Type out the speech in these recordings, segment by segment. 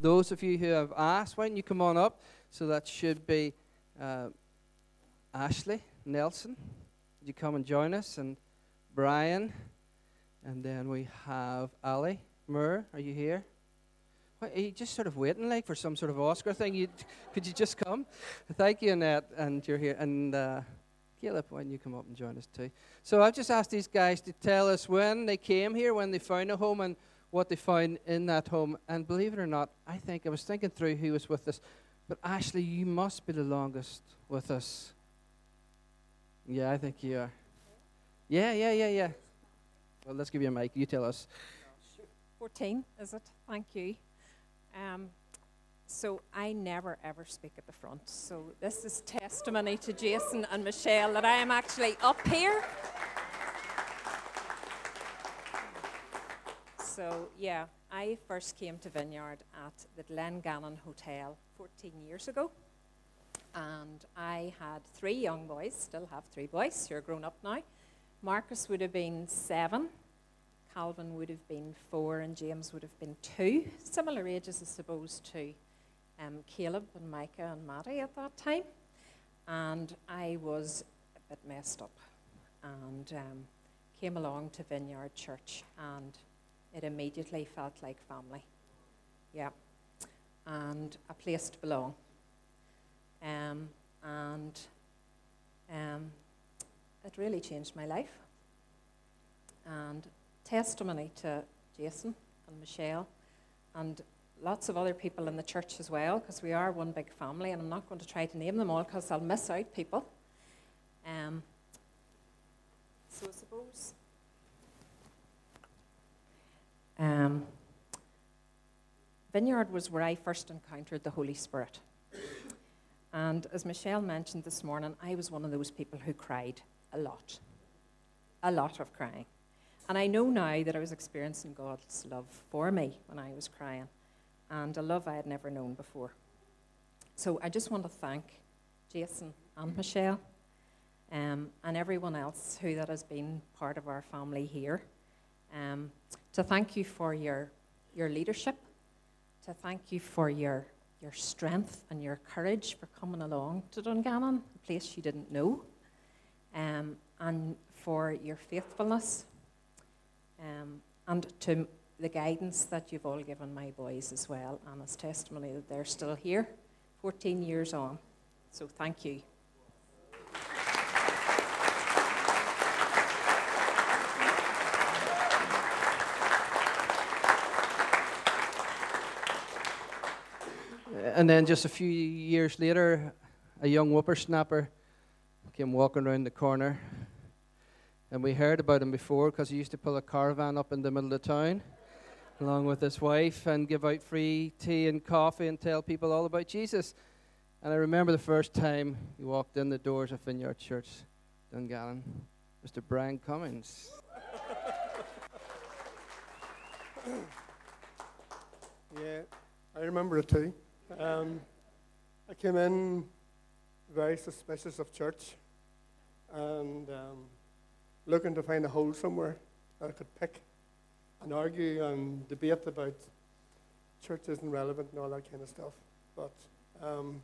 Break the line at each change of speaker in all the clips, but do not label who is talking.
those of you who have asked, why don't you come on up? So that should be uh, Ashley Nelson. You come and join us? And Brian. And then we have Ali Murr. Are you here? What, are you just sort of waiting like for some sort of Oscar thing? You, could you just come? Thank you, Annette. And you're here. And uh, Caleb, why don't you come up and join us too? So I've just asked these guys to tell us when they came here, when they found a home, and what they found in that home. And believe it or not, I think I was thinking through who was with us, but Ashley, you must be the longest with us. Yeah, I think you are. Yeah, yeah, yeah, yeah. Well, let's give you a mic. You tell us.
14, is it? Thank you. Um, so I never ever speak at the front. So this is testimony to Jason and Michelle that I am actually up here. So yeah, I first came to Vineyard at the Glengannon Hotel 14 years ago. And I had three young boys, still have three boys, who are grown up now. Marcus would have been seven, Calvin would have been four, and James would have been two. Similar ages, I suppose, to um, Caleb and Micah and Maddie at that time. And I was a bit messed up and um, came along to Vineyard Church, and it immediately felt like family. Yeah. And a place to belong. Um, and um, it really changed my life. And testimony to Jason and Michelle and lots of other people in the church as well, because we are one big family, and I'm not going to try to name them all because I'll miss out people. Um, so I suppose. Um, Vineyard was where I first encountered the Holy Spirit. And as Michelle mentioned this morning, I was one of those people who cried a lot. A lot of crying. And I know now that I was experiencing God's love for me when I was crying, and a love I had never known before. So I just want to thank Jason and Michelle um, and everyone else who that has been part of our family here. Um, to thank you for your, your leadership, to thank you for your your strength and your courage for coming along to Dungannon, a place you didn't know, um, and for your faithfulness, um, and to the guidance that you've all given my boys as well, and as testimony that they're still here, 14 years on. So thank you.
And then just a few years later, a young whippersnapper came walking around the corner. And we heard about him before because he used to pull a caravan up in the middle of town along with his wife and give out free tea and coffee and tell people all about Jesus. And I remember the first time he walked in the doors of Vineyard Church, Dungannon, Mr. Brian Cummins.
yeah, I remember it too. Um, I came in very suspicious of church and um, looking to find a hole somewhere that I could pick and argue and debate about church isn't relevant and all that kind of stuff. But um,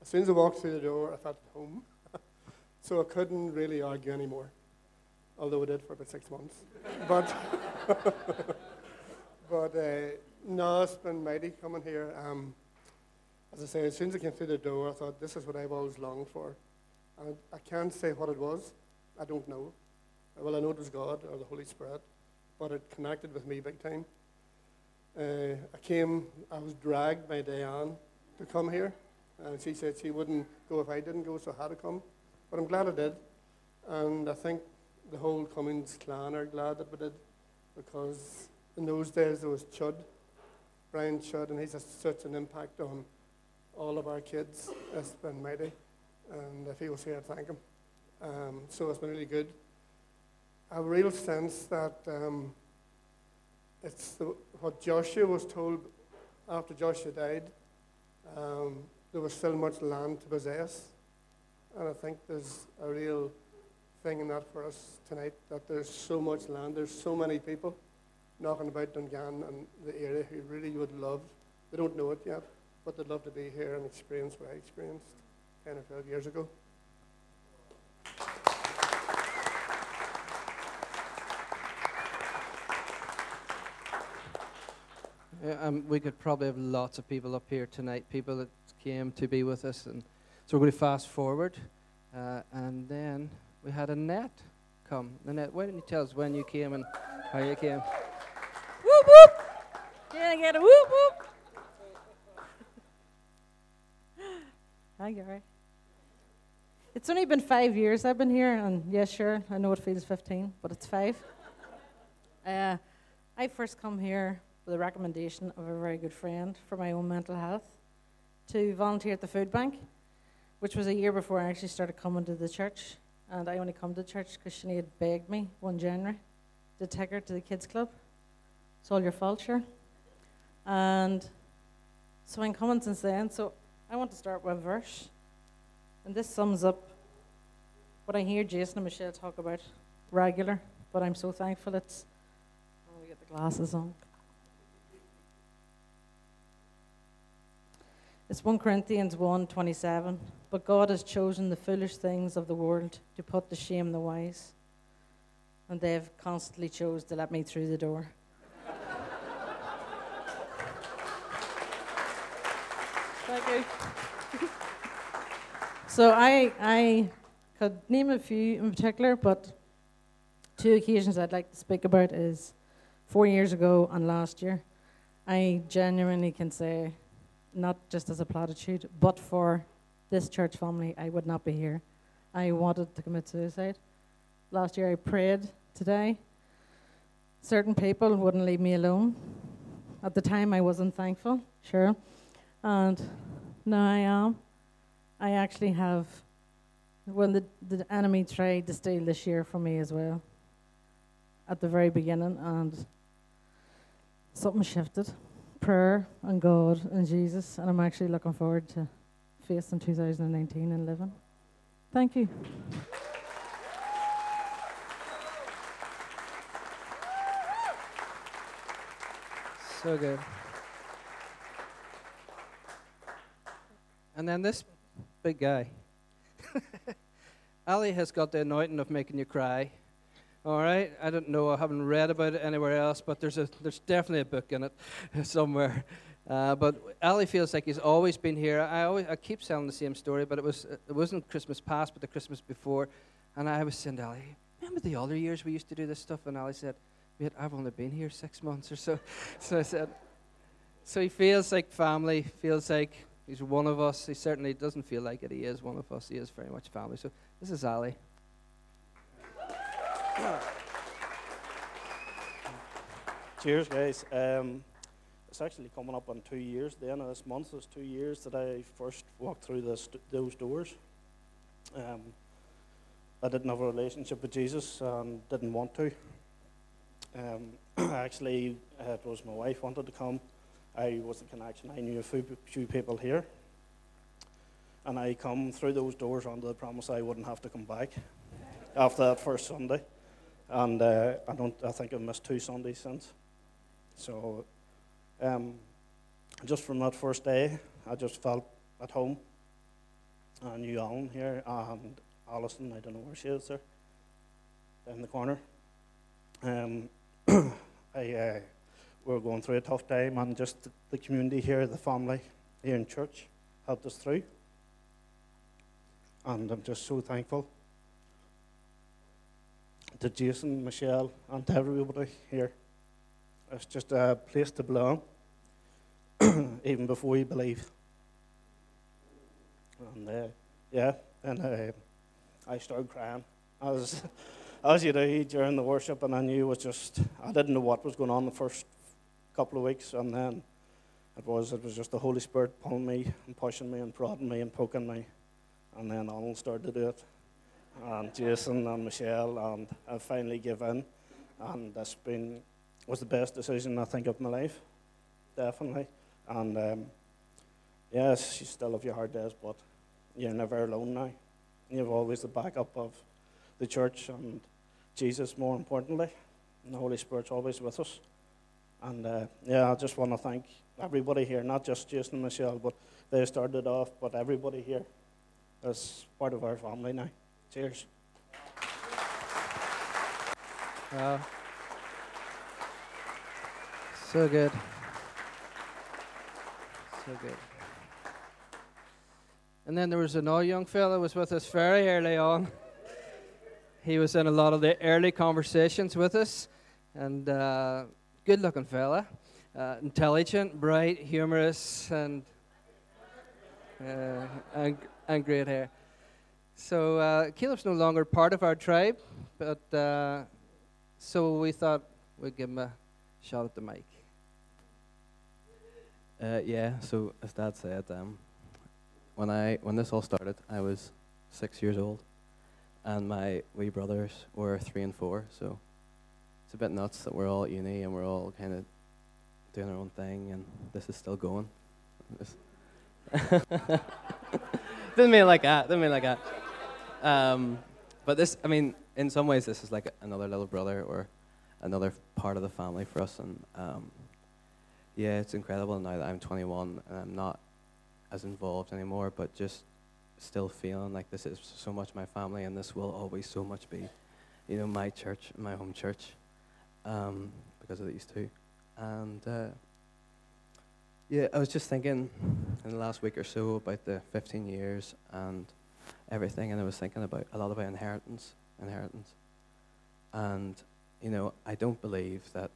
as soon as I walked through the door, I felt at home. so I couldn't really argue anymore, although I did for about six months. but but uh, no, it's been mighty coming here. Um, as I say, as soon as I came through the door, I thought, this is what I've always longed for. And I can't say what it was. I don't know. Well, I know it was God or the Holy Spirit, but it connected with me big time. Uh, I came, I was dragged by Diane to come here, and she said she wouldn't go if I didn't go, so I had to come. But I'm glad I did. And I think the whole Cummins clan are glad that we did, because in those days there was Chud, Brian Chud, and he's had such an impact on all of our kids. It's been mighty. And if he was here, I'd thank him. Um, so it's been really good. I have a real sense that um, it's the, what Joshua was told after Joshua died. Um, there was still much land to possess. And I think there's a real thing in that for us tonight that there's so much land, there's so many people knocking about Dungannon and the area who really would love they don't know it yet, but they'd love to be here and experience what I experienced 10 or 12 years ago.
Yeah, um, we could probably have lots of people up here tonight, people that came to be with us. And so we're going to fast forward. Uh, and then we had Annette come. Annette, why don't you tell us when you came and how you came?
Whoop whoop! Can I get a whoop whoop? Hi, Gary. It's only been five years I've been here, and yes, sure, I know it feels 15, but it's five. Uh, I first come here with a recommendation of a very good friend for my own mental health to volunteer at the food bank, which was a year before I actually started coming to the church. And I only come to church because Sinead begged me one January to take her to the kids' club. It's all your fault, sure. And so I'm coming since then. So I want to start with a verse. And this sums up what I hear Jason and Michelle talk about regular, but I'm so thankful it's. Oh, let me get the glasses on. It's 1 Corinthians 1 27. But God has chosen the foolish things of the world to put to shame the wise. And they've constantly chose to let me through the door. You. so I, I could name a few in particular, but two occasions I'd like to speak about is four years ago and last year. I genuinely can say, not just as a platitude, but for this church family, I would not be here. I wanted to commit suicide. Last year I prayed today. Certain people wouldn't leave me alone. At the time I wasn't thankful, sure. And now I am. I actually have, when the, the enemy tried to steal this year from me as well, at the very beginning, and something shifted prayer and God and Jesus, and I'm actually looking forward to facing 2019 and living. Thank you.
So good. And then this big guy. Ali has got the anointing of making you cry. All right, I don't know. I haven't read about it anywhere else, but there's a there's definitely a book in it somewhere. Uh, but Ali feels like he's always been here. I always I keep telling the same story, but it was it wasn't Christmas past, but the Christmas before, and I was saying to Ali, "Remember the other years we used to do this stuff?" And Ali said, "Mate, I've only been here six months or so." so I said, "So he feels like family. Feels like he's one of us. He certainly doesn't feel like it. He is one of us. He is very much family." So this is Ali.
Cheers, guys. Um, it's actually coming up on two years. The end of this month is two years that I first walked through this, those doors. Um, I didn't have a relationship with Jesus and didn't want to. Um, actually, it was my wife wanted to come. I was the connection. I knew a few, people here. And I come through those doors under the promise I wouldn't have to come back after that first Sunday and uh, I don't. I think I've missed two Sundays since. So, um, just from that first day, I just felt at home. I knew Alan here and Alison. I don't know where she is there, in the corner. Um, I uh, we were going through a tough time, and just the community here, the family here in church, helped us through. And I'm just so thankful to Jason, Michelle, and to everybody here. It's just a place to belong, even before you believe. And uh, yeah, and uh, I started crying as as you do during the worship, and I knew it was just I didn't know what was going on the first couple of weeks, and then it was it was just the Holy Spirit pulling me and pushing me and prodding me and poking me, and then Alan started to do it and Jason and Michelle, and I finally gave in. And that's been was the best decision I think of my life, definitely. And um, yes, you still have your hard days, but you're never alone now. You have always the backup of the church and Jesus, more importantly, and the Holy Spirit's always with us. And uh, yeah, I just want to thank everybody here, not just Jason and Michelle, but they started off, but everybody here is part of our family now. Cheers.
Wow. So good. So good. And then there was another young fellow was with us very early on. He was in a lot of the early conversations with us, and uh, good-looking fella, uh, intelligent, bright, humorous, and uh, and, and great hair. So uh, Caleb's no longer part of our tribe, but uh, so we thought we'd give him a shot at the mic.
Uh, yeah, so as Dad said, um, when I when this all started, I was six years old, and my wee brothers were three and four. So a bit nuts that we're all at uni and we're all kind of doing our own thing, and this is still going. Didn't mean like that. Didn't mean like that. Um, but this, I mean, in some ways, this is like another little brother or another part of the family for us, and um, yeah, it's incredible now that I'm 21 and I'm not as involved anymore, but just still feeling like this is so much my family and this will always so much be, you know, my church, my home church, um, because of these two. And uh, yeah, I was just thinking in the last week or so about the 15 years and everything, and I was thinking about a lot about inheritance, inheritance. And, you know, I don't believe that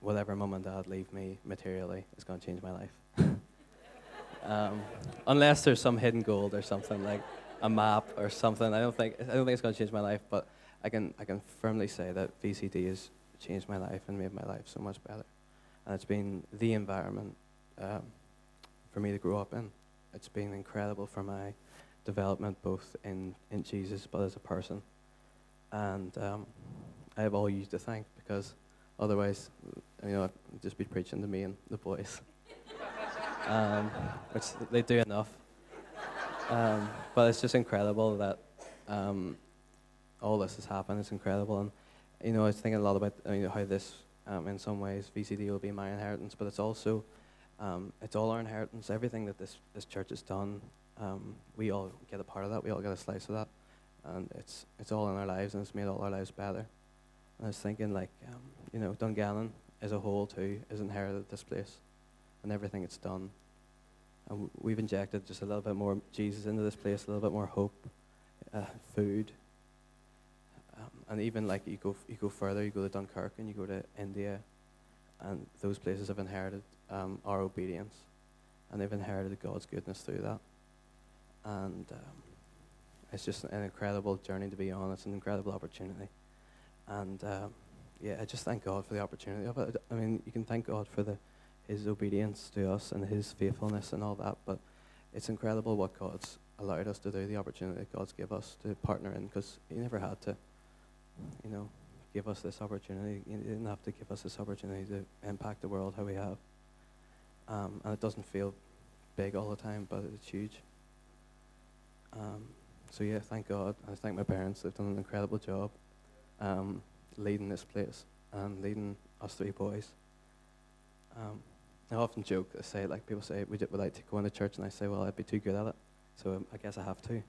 whatever mum and dad leave me materially is going to change my life. um, unless there's some hidden gold or something like a map or something. I don't think I don't think it's going to change my life, but I can I can firmly say that VCD has changed my life and made my life so much better. And it's been the environment um, for me to grow up in. It's been incredible for my development, both in, in Jesus but as a person. And um, I have all you to thank because otherwise, you know, I'd just be preaching to me and the boys, um, which they do enough. Um, but it's just incredible that um, all this has happened. It's incredible, and you know, I was thinking a lot about you know, how this, um, in some ways, VCD will be my inheritance, but it's also, um, it's all our inheritance. Everything that this this church has done, um, we all get a part of that. We all get a slice of that, and it's it's all in our lives, and it's made all our lives better. And I was thinking, like, um, you know, Dungannon as a whole too has inherited this place, and everything it's done. And we've injected just a little bit more Jesus into this place, a little bit more hope, uh, food, and even like you go you go further, you go to Dunkirk and you go to India, and those places have inherited um, our obedience, and they've inherited God's goodness through that. And um, it's just an incredible journey to be on. It's an incredible opportunity, and um, yeah, I just thank God for the opportunity of it. I mean, you can thank God for the His obedience to us and His faithfulness and all that, but it's incredible what God's allowed us to do, the opportunity that God's give us to partner in, because He never had to you know, give us this opportunity. Have to give us this opportunity to impact the world how we have. Um, and it doesn't feel big all the time, but it's huge. Um, so yeah, thank God. I thank my parents. They've done an incredible job um, leading this place and leading us three boys. Um, I often joke, I say, like people say, would, would like to go into church? And I say, well, I'd be too good at it. So um, I guess I have to.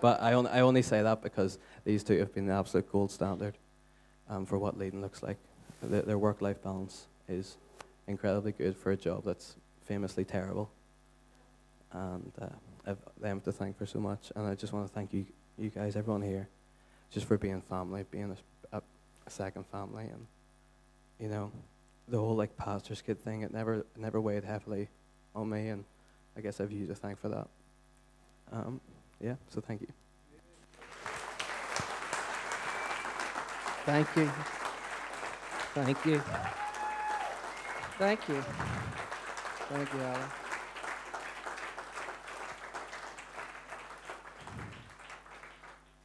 But I, on, I only say that because these two have been the absolute gold standard um, for what leading looks like. Their, their work life balance is incredibly good for a job that's famously terrible. And uh, I've them to thank for so much. And I just want to thank you, you guys, everyone here, just for being family, being a, a, a second family. And, you know, the whole like pastor's kid thing, it never, never weighed heavily on me. And I guess I've you to thank for that. Um, yeah, so thank you.
Thank you. Thank you. Thank you. Thank you, Alan.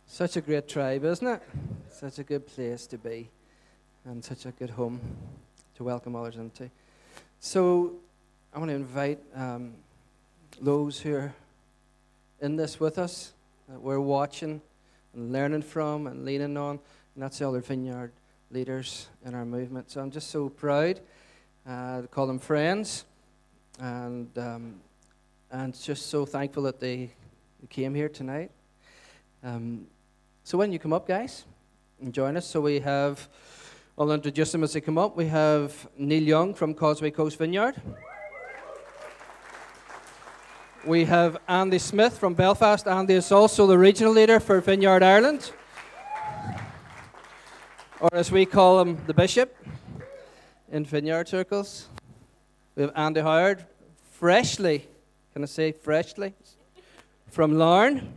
Such a great tribe, isn't it? Such a good place to be, and such a good home to welcome others into. So, I want to invite um, those who are in this with us, that we're watching and learning from and leaning on, and that's Elder Vineyard leaders in our movement. So I'm just so proud uh, to call them friends, and um, and just so thankful that they came here tonight. Um, so when you come up, guys, and join us. So we have, I'll introduce them as they come up. We have Neil Young from Causeway Coast Vineyard. We have Andy Smith from Belfast. Andy is also the regional leader for Vineyard Ireland, or as we call him, the bishop in Vineyard circles. We have Andy Howard, freshly, can I say freshly, from Larne.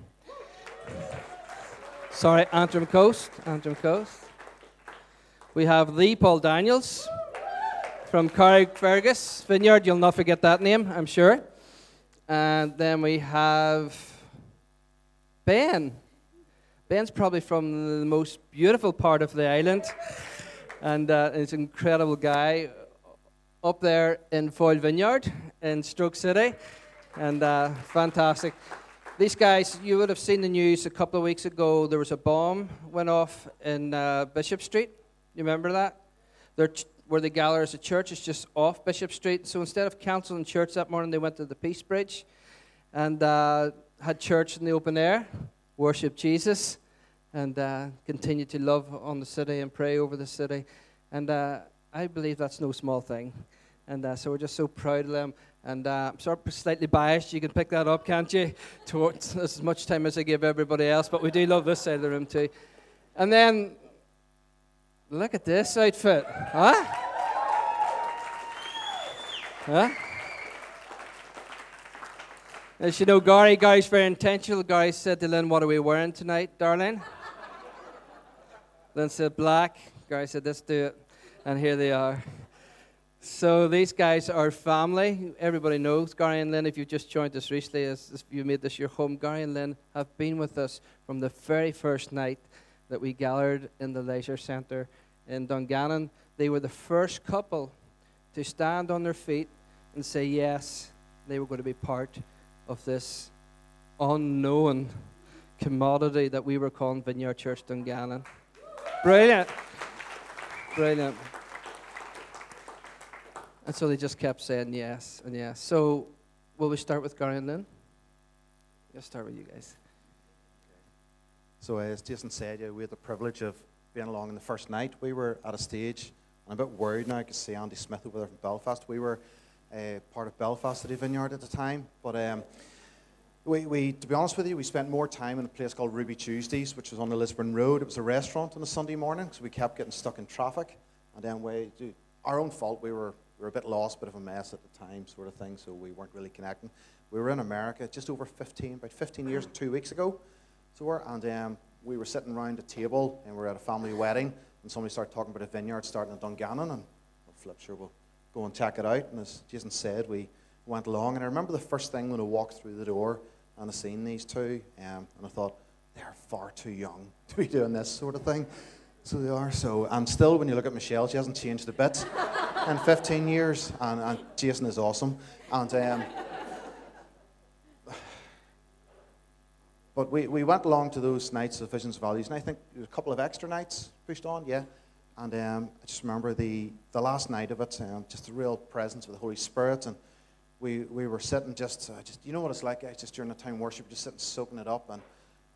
Sorry, Antrim Coast. Antrim Coast. We have the Paul Daniels from Carrickfergus Vineyard. You'll not forget that name, I'm sure. And then we have Ben. Ben's probably from the most beautiful part of the island, and uh, he's an incredible guy up there in Foyle Vineyard in Stroke City, and uh, fantastic. These guys, you would have seen the news a couple of weeks ago. There was a bomb went off in uh, Bishop Street. You remember that? They're ch- where the gallery is a church is just off Bishop Street. So instead of cancelling church that morning, they went to the Peace Bridge and uh, had church in the open air, worship Jesus, and uh, continue to love on the city and pray over the city. And uh, I believe that's no small thing. And uh, so we're just so proud of them. And uh, I'm sort of slightly biased. You can pick that up, can't you? Towards as much time as I give everybody else. But we do love this side of the room too. And then Look at this outfit. Huh? Huh? As you know, Gary, Gary's very intentional. Gary said to Lynn, What are we wearing tonight, darling? Lynn said, Black. Gary said, Let's do it. And here they are. So these guys are family. Everybody knows Gary and Lynn. If you've just joined us recently, as, you made this your home, Gary and Lynn have been with us from the very first night that we gathered in the leisure centre in Dungannon. They were the first couple to stand on their feet and say yes, they were going to be part of this unknown commodity that we were calling Vineyard Church Dungannon. Brilliant. Brilliant. And so they just kept saying yes and yes. So, will we start with Gary and Lynn? Let's start with you guys.
So, as Jason said, yeah, we had the privilege of being along in the first night. We were at a stage, and I'm a bit worried now. I can see Andy Smith over there from Belfast. We were uh, part of Belfast City Vineyard at the time, but um, we, we, to be honest with you, we spent more time in a place called Ruby Tuesdays, which was on the Lisburn Road. It was a restaurant on a Sunday morning, so we kept getting stuck in traffic. And then we, our own fault, we were, we were a bit lost, bit of a mess at the time, sort of thing, so we weren't really connecting. We were in America just over 15, about 15 years, two weeks ago. So we're, and um, we were sitting around a table and we are at a family wedding, and somebody started talking about a vineyard starting in Dungannon, and well, flip, sure, we'll go and check it out. And as Jason said, we went along, and I remember the first thing when I walked through the door and I seen these two, um, and I thought, they're far too young to be doing this sort of thing. So they are. So, and still, when you look at Michelle, she hasn't changed a bit in 15 years, and, and Jason is awesome. And um, But we, we went along to those nights of Visions Values, and I think there was a couple of extra nights pushed on, yeah. And um, I just remember the, the last night of it, um, just the real presence of the Holy Spirit. And we, we were sitting just, uh, just, you know what it's like, guys, just during the time worship, just sitting soaking it up. And,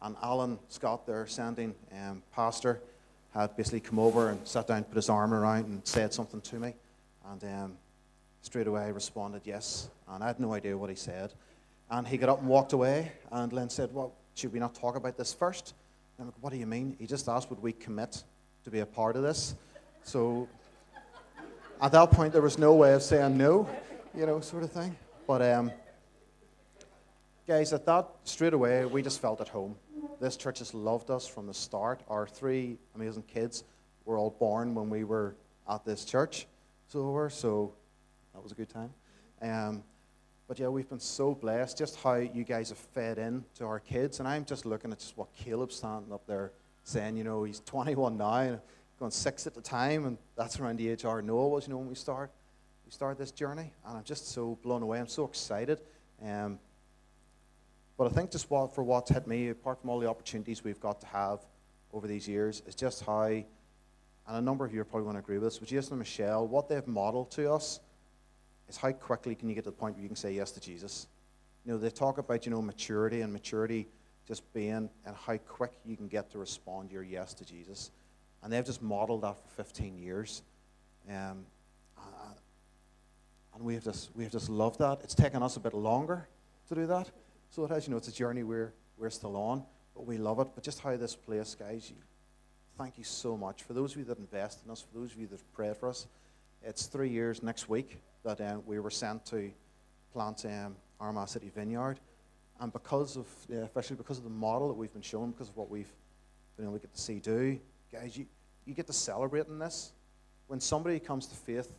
and Alan Scott, their sending um, pastor, had basically come over and sat down, put his arm around, and said something to me. And um, straight away I responded yes. And I had no idea what he said. And he got up and walked away. And Lynn said, Well, should we not talk about this first? And I'm like, what do you mean? He just asked, would we commit to be a part of this? So at that point, there was no way of saying no, you know, sort of thing. But um, guys, at that, straight away, we just felt at home. This church has loved us from the start. Our three amazing kids were all born when we were at this church. So, so that was a good time. Um, but yeah, we've been so blessed just how you guys have fed in to our kids. And I'm just looking at just what Caleb's standing up there saying, you know, he's 21 now and going six at the time. And that's around the age our Noah was, you know, when we start we started this journey. And I'm just so blown away. I'm so excited. Um, but I think just what, for what's hit me, apart from all the opportunities we've got to have over these years, is just how, and a number of you are probably going to agree with this, but Jason and Michelle, what they've modeled to us is how quickly can you get to the point where you can say yes to Jesus. You know, they talk about, you know, maturity and maturity just being and how quick you can get to respond your yes to Jesus. And they've just modeled that for 15 years. Um, and we've just, we've just loved that. It's taken us a bit longer to do that. So it has, you know, it's a journey we're, we're still on, but we love it. But just how this place, guys, you, thank you so much. For those of you that invest in us, for those of you that have prayed for us, it's three years next week that um, we were sent to plant um, Armagh City Vineyard. And because of, yeah, especially because of the model that we've been shown, because of what we've been able to get to see do, guys, you, you get to celebrate in this. When somebody comes to faith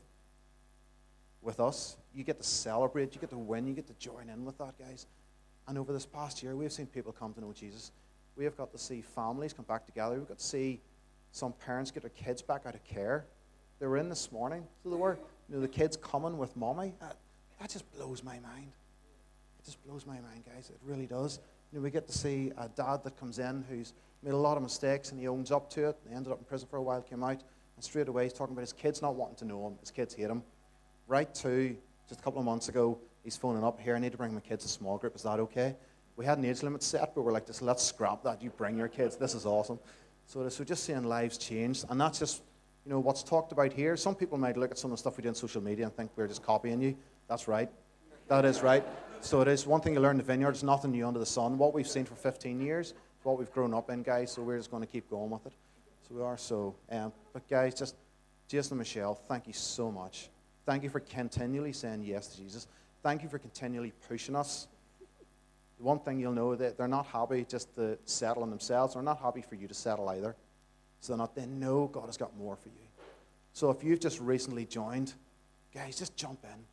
with us, you get to celebrate, you get to win, you get to join in with that, guys. And over this past year, we've seen people come to know Jesus. We have got to see families come back together. We've got to see some parents get their kids back out of care. They were in this morning, so they were. You know, the kids coming with mommy. That, that just blows my mind. It just blows my mind, guys. It really does. You know, we get to see a dad that comes in who's made a lot of mistakes and he owns up to it. He ended up in prison for a while, came out, and straight away he's talking about his kids not wanting to know him. His kids hate him. Right to just a couple of months ago, he's phoning up here. I need to bring my kids to small group. Is that okay? We had an age limit set, but we're like, just let's scrap that. You bring your kids. This is awesome. So, so just seeing lives change, and that's just you know what's talked about here. Some people might look at some of the stuff we do on social media and think we're just copying you. That's right. That is right. So it is one thing you learn in the vineyard. It's nothing new under the sun. What we've seen for 15 years, what we've grown up in, guys. So we're just going to keep going with it. So we are. So, um, but guys, just Jason and Michelle, thank you so much. Thank you for continually saying yes to Jesus. Thank you for continually pushing us. The one thing you'll know that they're not happy just to settle on themselves. They're not happy for you to settle either. So not. They know God has got more for you. So if you've just recently joined, guys, just jump in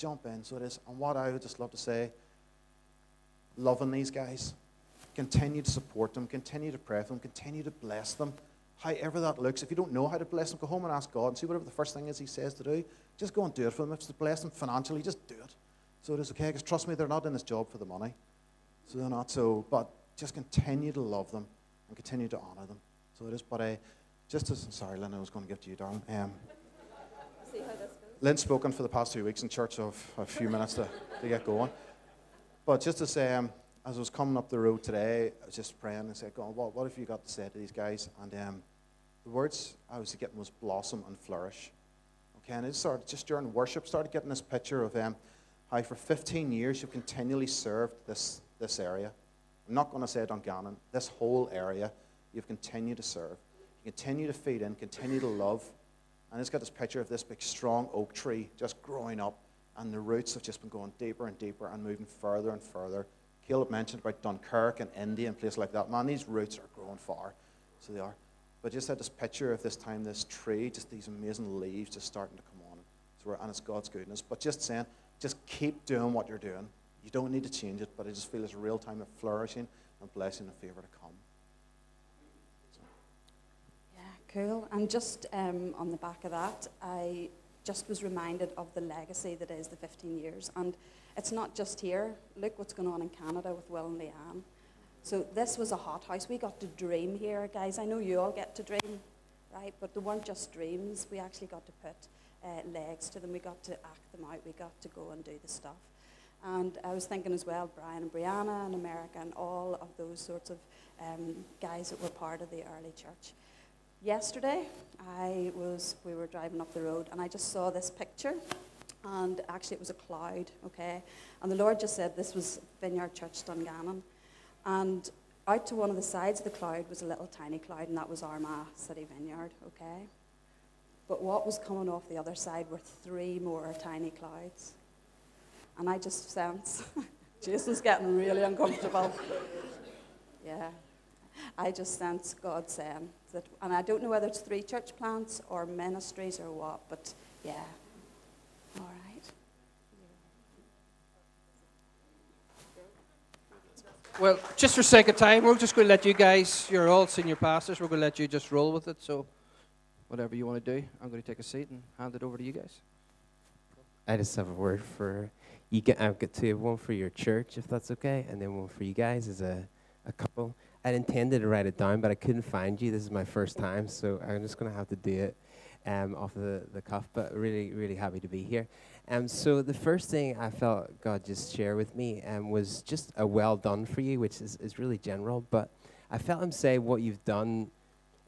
jump in. So it is. And what I would just love to say, loving these guys, continue to support them, continue to pray for them, continue to bless them, however that looks. If you don't know how to bless them, go home and ask God and see whatever the first thing is He says to do. Just go and do it for them. If it's to bless them financially, just do it. So it is okay. Because trust me, they're not in this job for the money. So they're not. So, but just continue to love them and continue to honor them. So it is. But I, just as sorry, Lynn, I was going to give to you, darling. Um, Lynn's spoken for the past two weeks in church of a few minutes to, to get going. But just to say, um, as I was coming up the road today, I was just praying and said, God, what, what have you got to say to these guys? And um, the words I was getting was blossom and flourish. Okay, and it started, just during worship, started getting this picture of um, how for 15 years you've continually served this, this area. I'm not going to say Dungannon, this whole area you've continued to serve. You continue to feed in, continue to love, and it's got this picture of this big, strong oak tree just growing up, and the roots have just been going deeper and deeper and moving further and further. Caleb mentioned about Dunkirk and India and places like that. Man, these roots are growing far. So they are. But just had this picture of this time, this tree, just these amazing leaves just starting to come on. So and it's God's goodness. But just saying, just keep doing what you're doing. You don't need to change it, but I just feel it's a real time of flourishing and blessing and favor to come.
Cool. And just um, on the back of that, I just was reminded of the legacy that is the 15 years. And it's not just here. Look what's going on in Canada with Will and Leanne. So this was a hothouse. We got to dream here, guys. I know you all get to dream, right? But they weren't just dreams. We actually got to put uh, legs to them. We got to act them out. We got to go and do the stuff. And I was thinking as well, Brian and Brianna and America and all of those sorts of um, guys that were part of the early church. Yesterday, I was, we were driving up the road and I just saw this picture and actually it was a cloud, okay? And the Lord just said this was Vineyard Church Dungannon. And out to one of the sides of the cloud was a little tiny cloud and that was Armagh City Vineyard, okay? But what was coming off the other side were three more tiny clouds. And I just sense, Jason's getting really uncomfortable. yeah. I just sense God saying that, and I don't know whether it's three church plants or ministries or what, but yeah. All right.
Well, just for sake of time, we're just going to let you guys, you're all senior pastors, we're going to let you just roll with it. So, whatever you want to do, I'm going to take a seat and hand it over to you guys.
I just have a word for you. Get, I'll get to one for your church, if that's okay, and then one for you guys as a, a couple. I'd intended to write it down, but I couldn't find you. This is my first time, so I'm just going to have to do it um, off the, the cuff. But really, really happy to be here. Um, so the first thing I felt God just share with me um, was just a well done for you, which is, is really general. But I felt Him say what you've done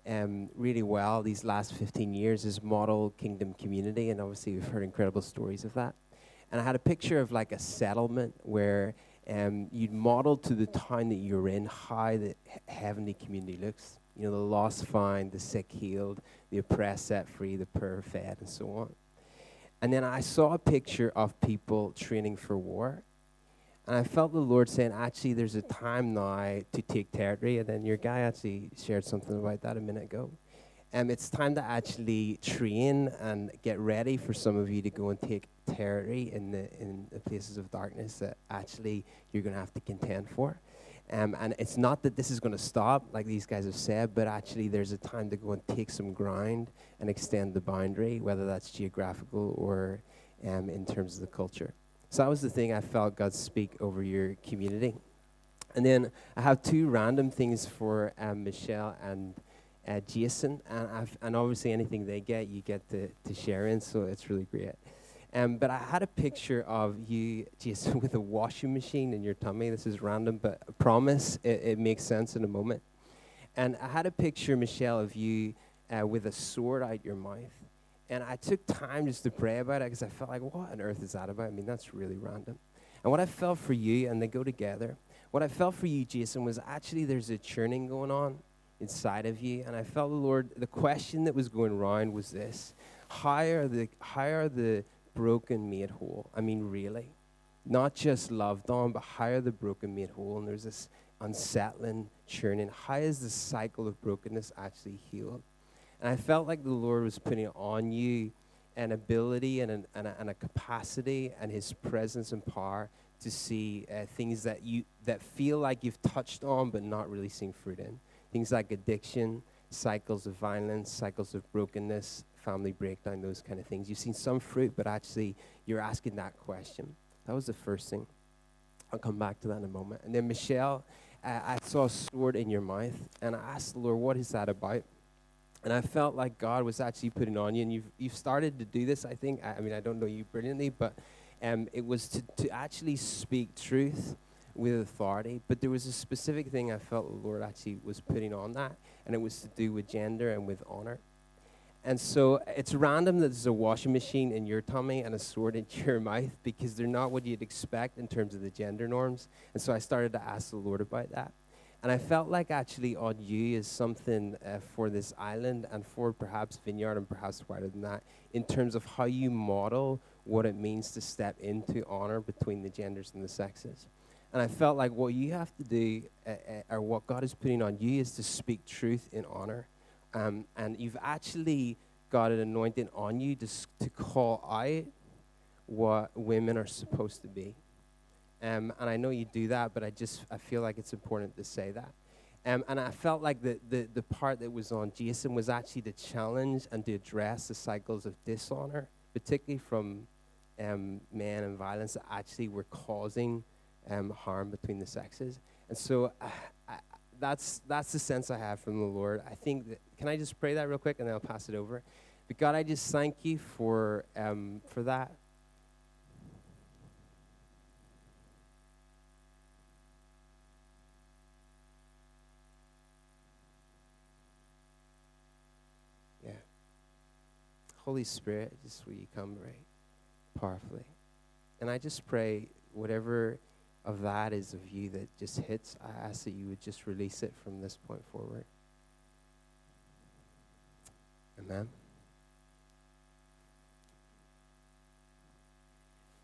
um, really well these last 15 years is model kingdom community, and obviously we've heard incredible stories of that. And I had a picture of like a settlement where um, you'd model to the town that you're in how the heavenly community looks. You know, the lost found, the sick healed, the oppressed set free, the poor fed, and so on. And then I saw a picture of people training for war. And I felt the Lord saying, actually, there's a time now to take territory. And then your guy actually shared something about that a minute ago. Um, it's time to actually train and get ready for some of you to go and take territory in the in the places of darkness that actually you're going to have to contend for. Um, and it's not that this is going to stop, like these guys have said, but actually there's a time to go and take some ground and extend the boundary, whether that's geographical or um, in terms of the culture. So that was the thing I felt God speak over your community. And then I have two random things for um, Michelle and uh, Jason, and, I've, and obviously anything they get, you get to, to share in, so it's really great. Um, but I had a picture of you, Jason, with a washing machine in your tummy. This is random, but I promise it, it makes sense in a moment. And I had a picture, Michelle, of you uh, with a sword out your mouth. And I took time just to pray about it because I felt like, what on earth is that about? I mean, that's really random. And what I felt for you, and they go together, what I felt for you, Jason, was actually there's a churning going on inside of you. And I felt the Lord, the question that was going around was this How are the, how are the broken made whole? I mean, really. Not just loved on, but how are the broken made whole? And there's this unsettling churning. How is the cycle of brokenness actually healed? And I felt like the Lord was putting on you an ability and, an, and, a, and a capacity and His presence and power to see uh, things that you that feel like you've touched on but not really seen fruit in. Things like addiction, cycles of violence, cycles of brokenness, family breakdown, those kind of things. You've seen some fruit, but actually you're asking that question. That was the first thing. I'll come back to that in a moment. And then Michelle, uh, I saw a sword in your mouth, and I asked the Lord, "What is that about?" And I felt like God was actually putting on you, and you've you've started to do this. I think. I, I mean, I don't know you brilliantly, but um, it was to to actually speak truth with authority. But there was a specific thing I felt the Lord actually was putting on that, and it was to do with gender and with honor. And so it's random that there's a washing machine in your tummy and a sword in your mouth because they're not what you'd expect in terms of the gender norms. And so I started to ask the Lord about that. And I felt like actually on you is something uh, for this island and for perhaps Vineyard and perhaps wider than that in terms of how you model what it means to step into honor between the genders and the sexes. And I felt like what you have to do, or what God is putting on you, is to speak truth in honor. Um, and you've actually got an anointing on you to, to call out what women are supposed to be. Um, and I know you do that, but I just I feel like it's important to say that. Um, and I felt like the, the, the part that was on Jason was actually to challenge and to address the cycles of dishonor, particularly from um, men and violence that actually were causing um, harm between the sexes. And so uh, I, that's, that's the sense I have from the Lord. I think that, can I just pray that real quick and then I'll pass it over? But God, I just thank you for, um, for that. Yeah. Holy Spirit, just will you come right powerfully. And I just pray whatever of that is of you that just hits, I ask that you would just release it from this point forward. Amen.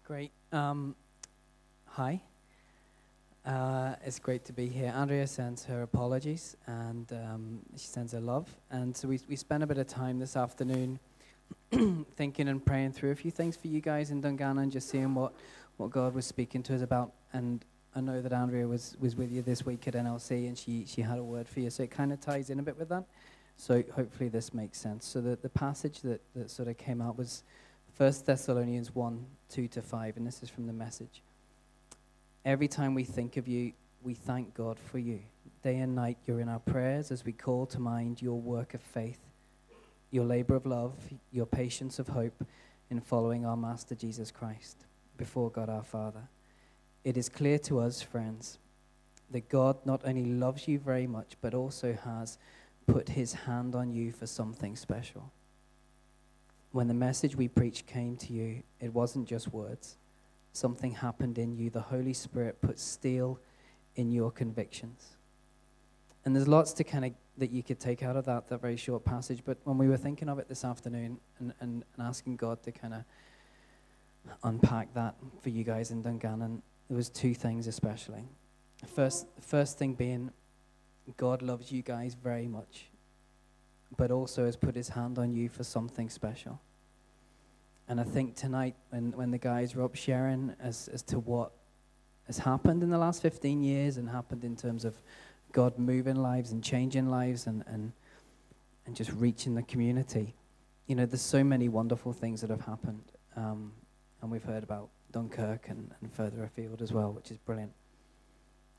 Great. Um, hi. Uh, it's great to be here. Andrea sends her apologies and um, she sends her love. And so we, we spent a bit of time this afternoon thinking and praying through a few things for you guys in Dungannon and just seeing what, what God was speaking to us about. And I know that Andrea was, was with you this week at NLC and she, she had a word for you. So it kind of ties in a bit with that. So hopefully this makes sense. So the, the passage that, that sort of came out was 1 Thessalonians 1 2 to 5, and this is from the message. Every time we think of you, we thank God for you. Day and night, you're in our prayers as we call to mind your work of faith, your labor of love, your patience of hope in following our Master Jesus Christ before God our Father. It is clear to us, friends, that God not only loves you very much, but also has put his hand on you for something special. When the message we preached came to you, it wasn't just words. Something happened in you. The Holy Spirit put steel in your convictions. And there's lots to kind of that you could take out of that, that very short passage. But when we were thinking of it this afternoon and, and, and asking God to kind of unpack that for you guys in Dungannon, there was two things especially. First, first thing being, God loves you guys very much, but also has put his hand on you for something special. And I think tonight, when, when the guys were up sharing as, as to what has happened in the last 15 years and happened in terms of God moving lives and changing lives and, and, and just reaching the community, you know, there's so many wonderful things that have happened. Um, and we've heard about Dunkirk and, and further afield as well, which is brilliant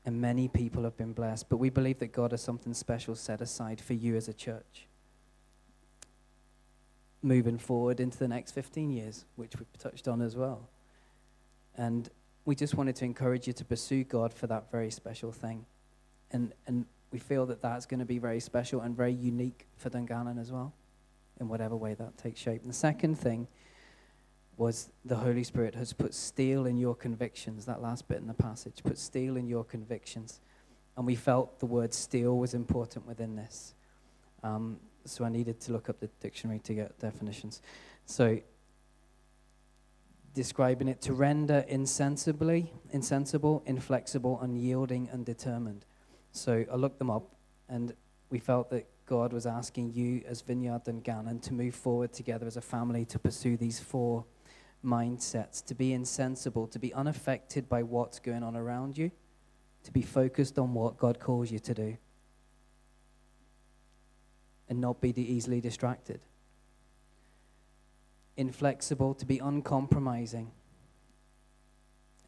and many people have been blessed. But we believe that God has something special set aside for you as a church. Moving forward into the next 15 years, which we've touched on as well. And we just wanted to encourage you to pursue God for that very special thing. And, and we feel that that's going to be very special and very unique for Dungannon as well, in whatever way that takes shape. And the second thing was the Holy Spirit has put steel in your convictions. That last bit in the passage, put steel in your convictions. And we felt the word steel was important within this. Um, so I needed to look up the dictionary to get definitions. So, describing it to render insensibly, insensible, inflexible, unyielding, and determined. So I looked them up, and we felt that God was asking you as Vineyard Dungannon to move forward together as a family to pursue these four mindsets, to be insensible, to be unaffected by what's going on around you, to be focused on what God calls you to do, and not be easily distracted. Inflexible, to be uncompromising.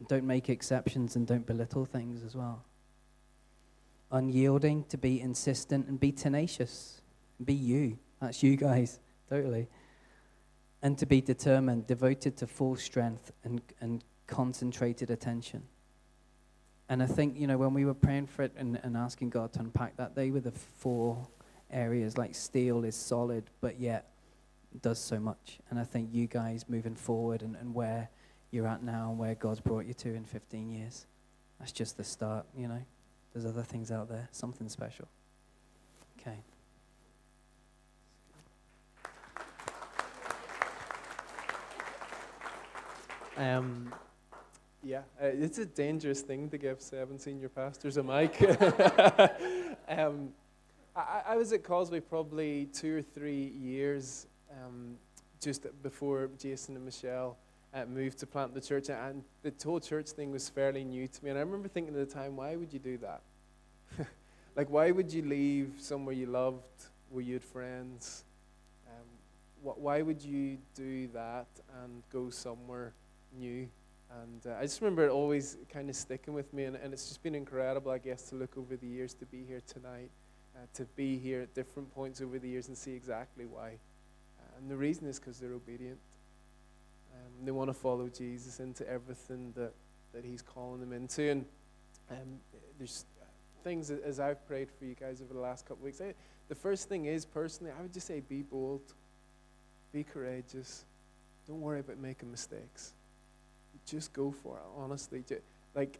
Don't make exceptions and don't belittle things as well. Unyielding, to be insistent and be tenacious. Be you. That's you guys, totally and to be determined, devoted to full strength and, and concentrated attention. And I think, you know, when we were praying for it and, and asking God to unpack that, they were the four areas. Like steel is solid, but yet does so much. And I think you guys moving forward and, and where you're at now and where God's brought you to in 15 years, that's just the start, you know. There's other things out there, something special. Okay.
Um, yeah, uh, it's a dangerous thing to give seven senior pastors a mic. um, I, I, was at Causeway probably two or three years um, just before Jason and Michelle uh, moved to plant the church, and the whole church thing was fairly new to me. And I remember thinking at the time, why would you do that? like, why would you leave somewhere you loved, where you had friends? Um, wh- why would you do that and go somewhere? New. And uh, I just remember it always kind of sticking with me, and, and it's just been incredible, I guess, to look over the years to be here tonight, uh, to be here at different points over the years and see exactly why. Uh, and the reason is because they're obedient. Um, they want to follow Jesus into everything that, that He's calling them into. And um, there's things as I've prayed for you guys over the last couple weeks. I, the first thing is, personally, I would just say be bold, be courageous, don't worry about making mistakes just go for it, honestly. Like,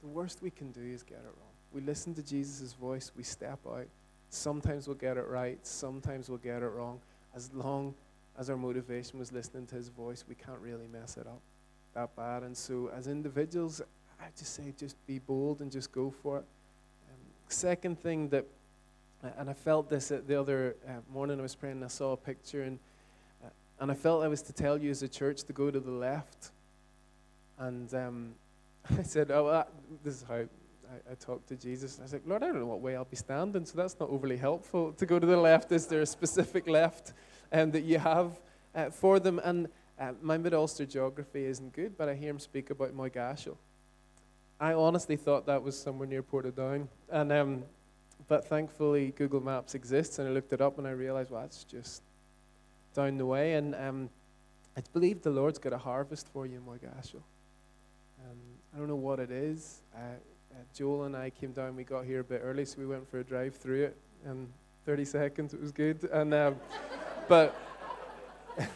the worst we can do is get it wrong. We listen to Jesus' voice, we step out. Sometimes we'll get it right, sometimes we'll get it wrong. As long as our motivation was listening to his voice, we can't really mess it up that bad. And so, as individuals, I just say just be bold and just go for it. Um, second thing that, and I felt this the other uh, morning I was praying, and I saw a picture, and and I felt I was to tell you as a church to go to the left. And um, I said, Oh, well, this is how I, I talked to Jesus. I said, Lord, I don't know what way I'll be standing, so that's not overly helpful to go to the left. Is there a specific left um, that you have uh, for them? And uh, my Mid Ulster geography isn't good, but I hear him speak about Moygashel. I honestly thought that was somewhere near Portadown. And um, but thankfully Google Maps exists, and I looked it up, and I realized, well, it's just down the way. And um, I believe the Lord's got a harvest for you in Moygashel. Um, I don't know what it is. Uh, uh, Joel and I came down. We got here a bit early, so we went for a drive through it. And 30 seconds, it was good. And um, but.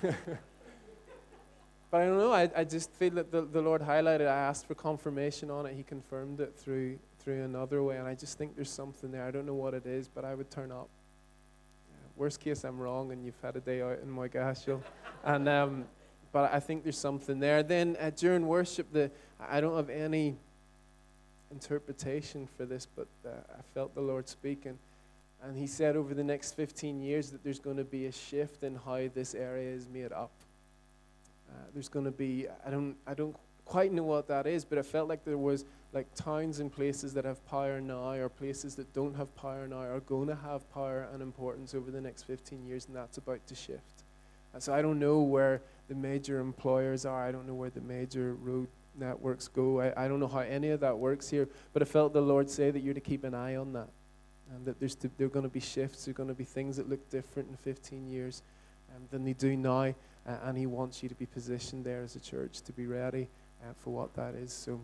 But I don't know. I, I just feel that the, the Lord highlighted. I asked for confirmation on it. He confirmed it through through another way, and I just think there's something there. I don't know what it is, but I would turn up. Worst case, I'm wrong, and you've had a day out in Moygashel. and um, but I think there's something there. Then uh, during worship, the I don't have any interpretation for this, but uh, I felt the Lord speaking. And he said over the next 15 years that there's going to be a shift in how this area is made up. Uh, there's going to be I don't I don't quite know what that is, but I felt like there was like towns and places that have power now, or places that don't have power now, are going to have power and importance over the next 15 years, and that's about to shift. And so I don't know where the major employers are. I don't know where the major road networks go. I, I don't know how any of that works here, but I felt the Lord say that you're to keep an eye on that, and that there's to, there are going to be shifts. There are going to be things that look different in 15 years um, than they do now, uh, and He wants you to be positioned there as a church to be ready uh, for what that is. So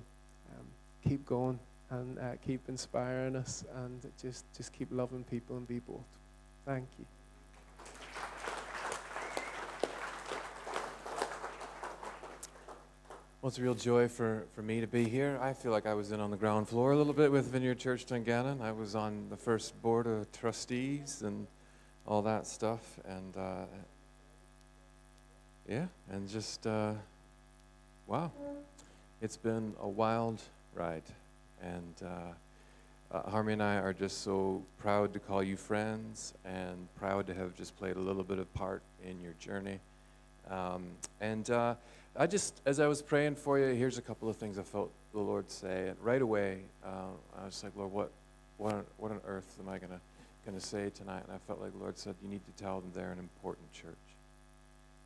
keep going and uh, keep inspiring us, and just just keep loving people and be bold. Thank you.
Well, it's a real joy for, for me to be here. I feel like I was in on the ground floor a little bit with Vineyard Church Dungannon. I was on the first board of trustees and all that stuff. And uh, yeah, and just, uh, wow. It's been a wild ride. And uh, uh, Harmony and I are just so proud to call you friends and proud to have just played a little bit of part in your journey. Um, and uh, I just, as I was praying for you, here's a couple of things I felt the Lord say. And right away, uh, I was like, Lord, what, what, on, what on earth am I gonna gonna say tonight? And I felt like the Lord said, you need to tell them they're an important church.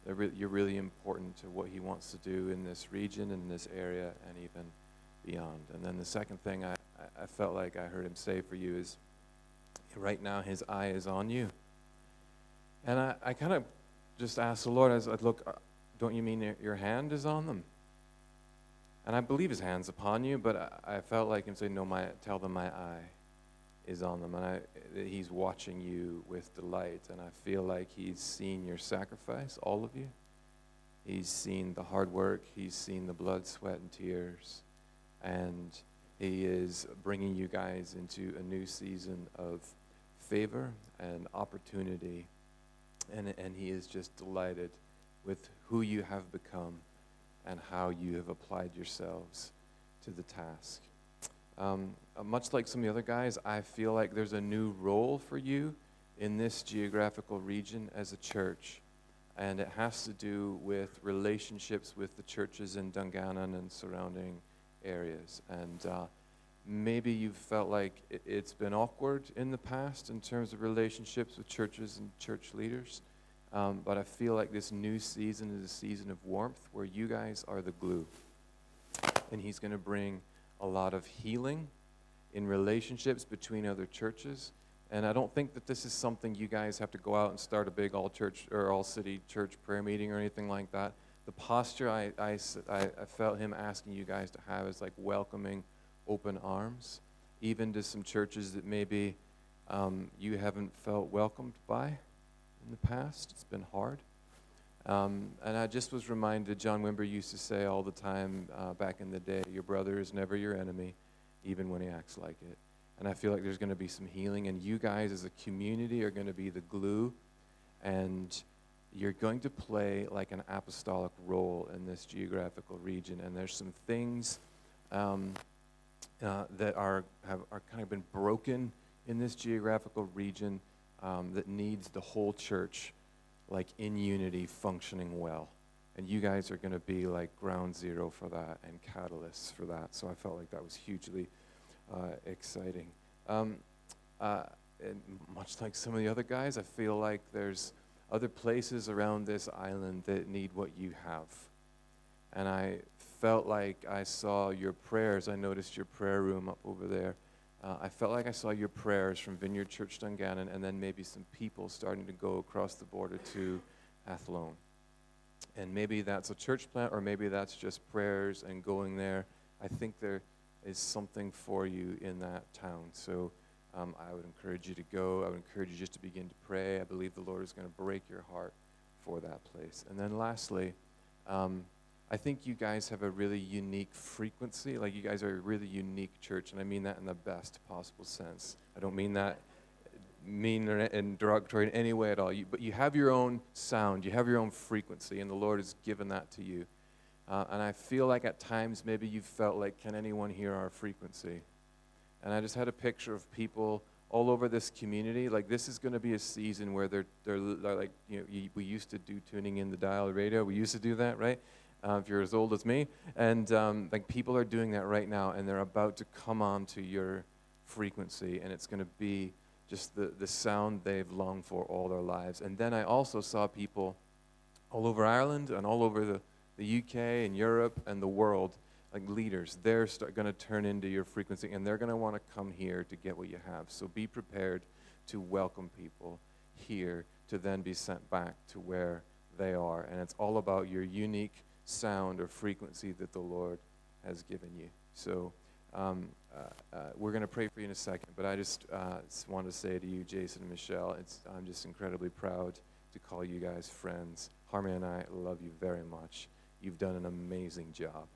Re- you're really important to what He wants to do in this region, in this area, and even beyond. And then the second thing I, I felt like I heard Him say for you is, right now His eye is on you. And I, I kind of just asked the Lord, I like, look, uh, don't you mean your hand is on them? And I believe his hand's upon you, but I, I felt like him saying, No, my, tell them my eye is on them. And I, he's watching you with delight. And I feel like he's seen your sacrifice, all of you. He's seen the hard work, he's seen the blood, sweat, and tears. And he is bringing you guys into a new season of favor and opportunity. And, and he is just delighted with who you have become and how you have applied yourselves to the task. Um, uh, much like some of the other guys, I feel like there's a new role for you in this geographical region as a church. And it has to do with relationships with the churches in Dungannon and surrounding areas. And uh, maybe you've felt like it's been awkward in the past in terms of relationships with churches and church leaders. Um, but I feel like this new season is a season of warmth where you guys are the glue. And He's going to bring a lot of healing in relationships between other churches. And I don't think that this is something you guys have to go out and start a big all church or all city church prayer meeting or anything like that. The posture I, I, I felt him asking you guys to have is like welcoming open arms, even to some churches that maybe um, you haven't felt welcomed by in the past. It's been hard. Um, and I just was reminded, John Wimber used to say all the time uh, back in the day, your brother is never your enemy, even when he acts like it. And I feel like there's going to be some healing, and you guys as a community are going to be the glue, and you're going to play like an apostolic role in this geographical region. And there's some things um, uh, that are, have, are kind of been broken in this geographical region um, that needs the whole church like in unity functioning well and you guys are going to be like ground zero for that and catalysts for that so i felt like that was hugely uh, exciting um, uh, much like some of the other guys i feel like there's other places around this island that need what you have and i felt like I saw your prayers. I noticed your prayer room up over there. Uh, I felt like I saw your prayers from Vineyard Church Dungannon, and then maybe some people starting to go across the border to Athlone. And maybe that's a church plant, or maybe that's just prayers and going there. I think there is something for you in that town. So um, I would encourage you to go. I would encourage you just to begin to pray. I believe the Lord is going to break your heart for that place. And then lastly, um, I think you guys have a really unique frequency. Like you guys are a really unique church, and I mean that in the best possible sense. I don't mean that mean and derogatory in any way at all. You, but you have your own sound, you have your own frequency, and the Lord has given that to you. Uh, and I feel like at times maybe you've felt like, can anyone hear our frequency? And I just had a picture of people all over this community. Like this is going to be a season where they're, they're, like, you know, you, we used to do tuning in the dial radio. We used to do that, right? Uh, if you're as old as me. And um, like people are doing that right now, and they're about to come on to your frequency, and it's going to be just the, the sound they've longed for all their lives. And then I also saw people all over Ireland and all over the, the UK and Europe and the world, like leaders. They're going to turn into your frequency and they're going to want to come here to get what you have. So be prepared to welcome people here to then be sent back to where they are. And it's all about your unique sound or frequency that the Lord has given you. So um, uh, uh, we're going to pray for you in a second, but I just, uh, just wanted to say to you, Jason and Michelle, I'm just incredibly proud to call you guys friends. Harmony and I love you very much. You've done an amazing job,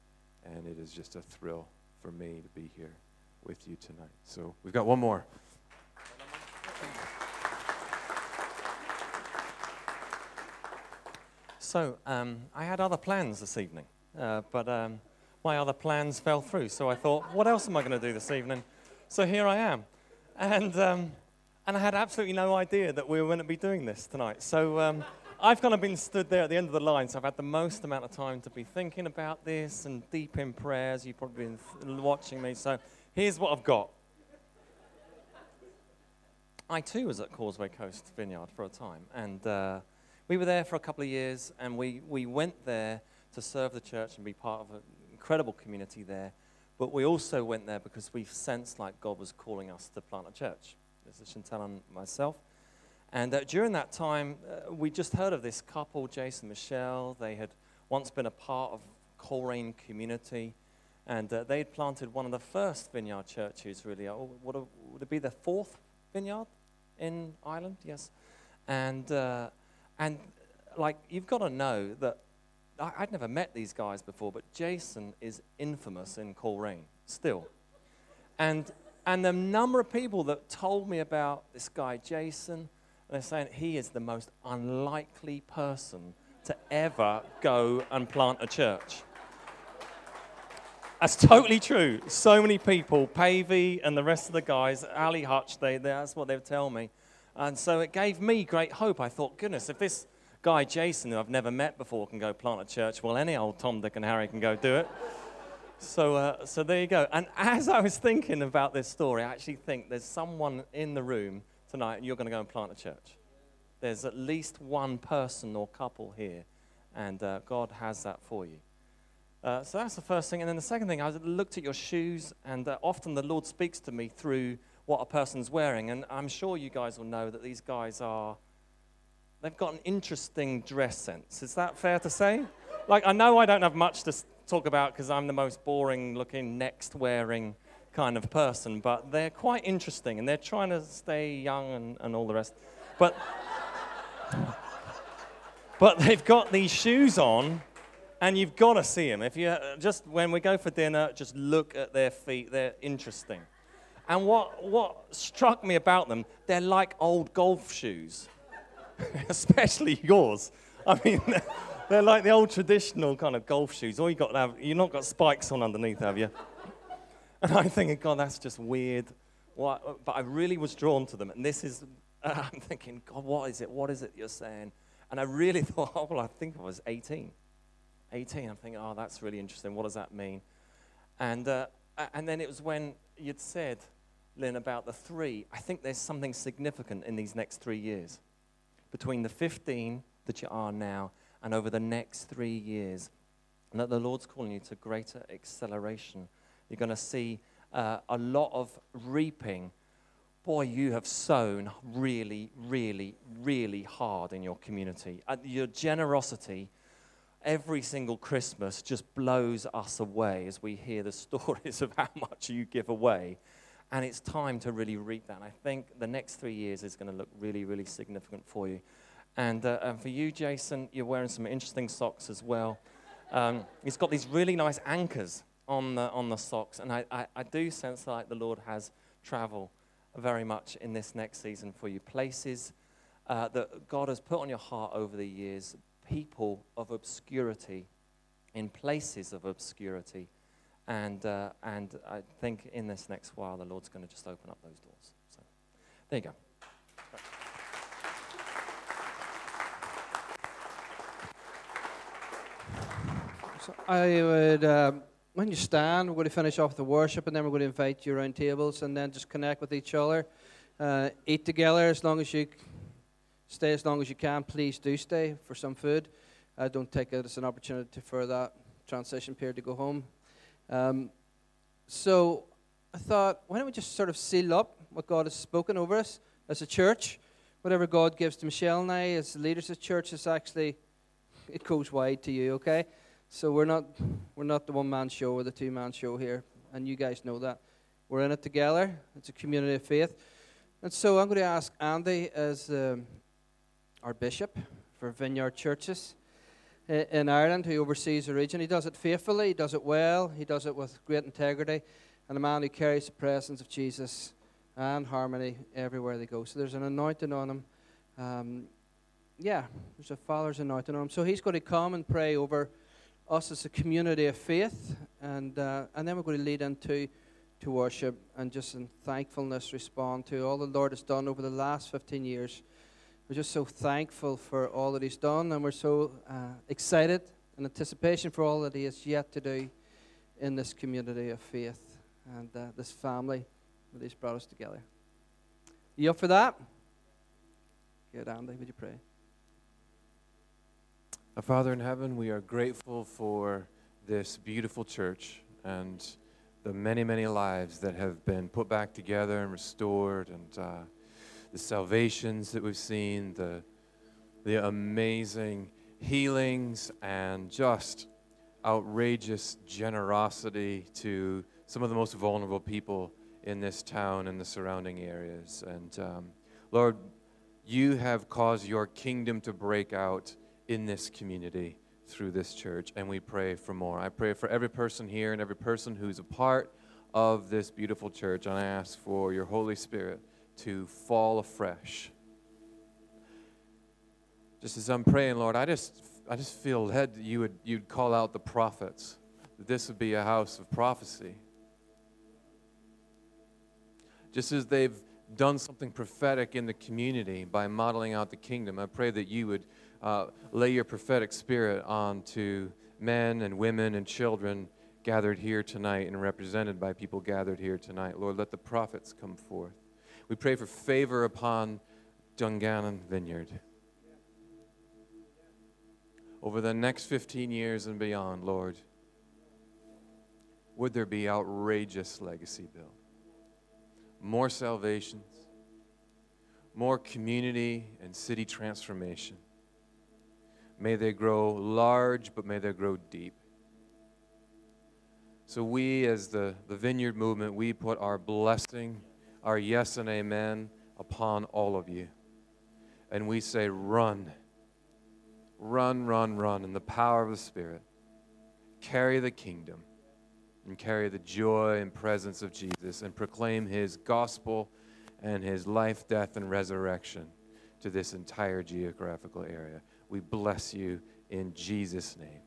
and it is just a thrill for me to be here with you tonight. So we've got one more.
So um, I had other plans this evening, uh, but um, my other plans fell through. So I thought, what else am I going to do this evening? So here I am, and um, and I had absolutely no idea that we were going to be doing this tonight. So um, I've kind of been stood there at the end of the line, so I've had the most amount of time to be thinking about this and deep in prayers. You've probably been th- watching me. So here's what I've got. I too was at Causeway Coast Vineyard for a time, and. Uh, we were there for a couple of years, and we, we went there to serve the church and be part of an incredible community there. But we also went there because we sensed like God was calling us to plant a church. This is Chantal and myself. And uh, during that time, uh, we just heard of this couple, Jason Michelle. They had once been a part of Coleraine community, and uh, they had planted one of the first vineyard churches, really. Oh, would, would it be the fourth vineyard in Ireland? Yes. And uh, and like you've got to know that I, would never met these guys before, but Jason is infamous in Coleraine still. And and the number of people that told me about this guy Jason, they're saying he is the most unlikely person to ever go and plant a church. That's totally true. So many people, Pavey and the rest of the guys, Ali Hutch, they, that's what they would tell me. And so it gave me great hope. I thought, goodness, if this guy Jason, who I've never met before, can go plant a church, well, any old Tom, Dick, and Harry can go do it. So, uh, so there you go. And as I was thinking about this story, I actually think there's someone in the room tonight, and you're going to go and plant a church. There's at least one person or couple here, and uh, God has that for you. Uh, so that's the first thing. And then the second thing, I looked at your shoes, and uh, often the Lord speaks to me through what a person's wearing. And I'm sure you guys will know that these guys are, they've got an interesting dress sense. Is that fair to say? Like, I know I don't have much to talk about because I'm the most boring looking, next wearing kind of person, but they're quite interesting and they're trying to stay young and, and all the rest. But, but they've got these shoes on and you've got to see them. If you just when we go for dinner, just look at their feet. They're interesting. And what, what struck me about them, they're like old golf shoes, especially yours. I mean, they're like the old traditional kind of golf shoes. All you got to have, you've not got spikes on underneath, have you? And I'm thinking, God, that's just weird. What? But I really was drawn to them. And this is, I'm thinking, God, what is it? What is it you're saying? And I really thought, oh, well, I think I was 18. 18. I'm thinking, oh, that's really interesting. What does that mean? And, uh, and then it was when you'd said, Lynn, about the three, I think there's something significant in these next three years. Between the 15 that you are now and over the next three years, and that the Lord's calling you to greater acceleration. You're going to see uh, a lot of reaping. Boy, you have sown really, really, really hard in your community. Uh, your generosity every single Christmas just blows us away as we hear the stories of how much you give away. And it's time to really reap that. And I think the next three years is going to look really, really significant for you. And, uh, and for you, Jason, you're wearing some interesting socks as well. Um, he's got these really nice anchors on the, on the socks. And I, I, I do sense like the Lord has travel very much in this next season for you. Places uh, that God has put on your heart over the years, people of obscurity, in places of obscurity. And, uh, and I think in this next while, the Lord's going to just open up those doors. So there you go.
So I would, um, when you stand, we're going to finish off the worship, and then we're going to invite you around tables, and then just connect with each other, uh, eat together as long as you stay as long as you can. Please do stay for some food. I don't take it as an opportunity for that transition period to go home. Um, so I thought, why don't we just sort of seal up what God has spoken over us as a church? Whatever God gives to Michelle and I as leaders of church is actually, it goes wide to you, okay? So we're not, we're not the one man show or the two man show here, and you guys know that. We're in it together. It's a community of faith. And so I'm going to ask Andy as um, our bishop for Vineyard Churches in Ireland who oversees the region. He does it faithfully, he does it well, he does it with great integrity, and a man who carries the presence of Jesus and Harmony everywhere they go. So there's an anointing on him. Um, yeah, there's a Father's anointing on him. So he's going to come and pray over us as a community of faith, and uh, and then we're going to lead into to worship and just in thankfulness respond to all the Lord has done over the last 15 years. We're just so thankful for all that He's done, and we're so uh, excited in anticipation for all that He has yet to do in this community of faith and uh, this family that He's brought us together. You up for that? Good, Andy. Would you pray?
Our Father in heaven, we are grateful for this beautiful church and the many, many lives that have been put back together and restored, and uh, the salvations that we've seen, the, the amazing healings, and just outrageous generosity to some of the most vulnerable people in this town and the surrounding areas. And um, Lord, you have caused your kingdom to break out in this community through this church, and we pray for more. I pray for every person here and every person who's a part of this beautiful church, and I ask for your Holy Spirit to fall afresh. Just as I'm praying, Lord, I just I just feel led that you would you'd call out the prophets, that this would be a house of prophecy. Just as they've done something prophetic in the community by modeling out the kingdom, I pray that you would uh, lay your prophetic spirit onto men and women and children gathered here tonight and represented by people gathered here tonight. Lord, let the prophets come forth. We pray for favor upon Dungannon Vineyard. Over the next 15 years and beyond, Lord, would there be outrageous legacy built? More salvations, more community and city transformation. May they grow large, but may they grow deep. So, we, as the, the Vineyard Movement, we put our blessing, our yes and amen upon all of you. And we say, run. Run, run, run in the power of the Spirit. Carry the kingdom and carry the joy and presence of Jesus and proclaim his gospel and his life, death, and resurrection to this entire geographical area. We bless you in Jesus' name.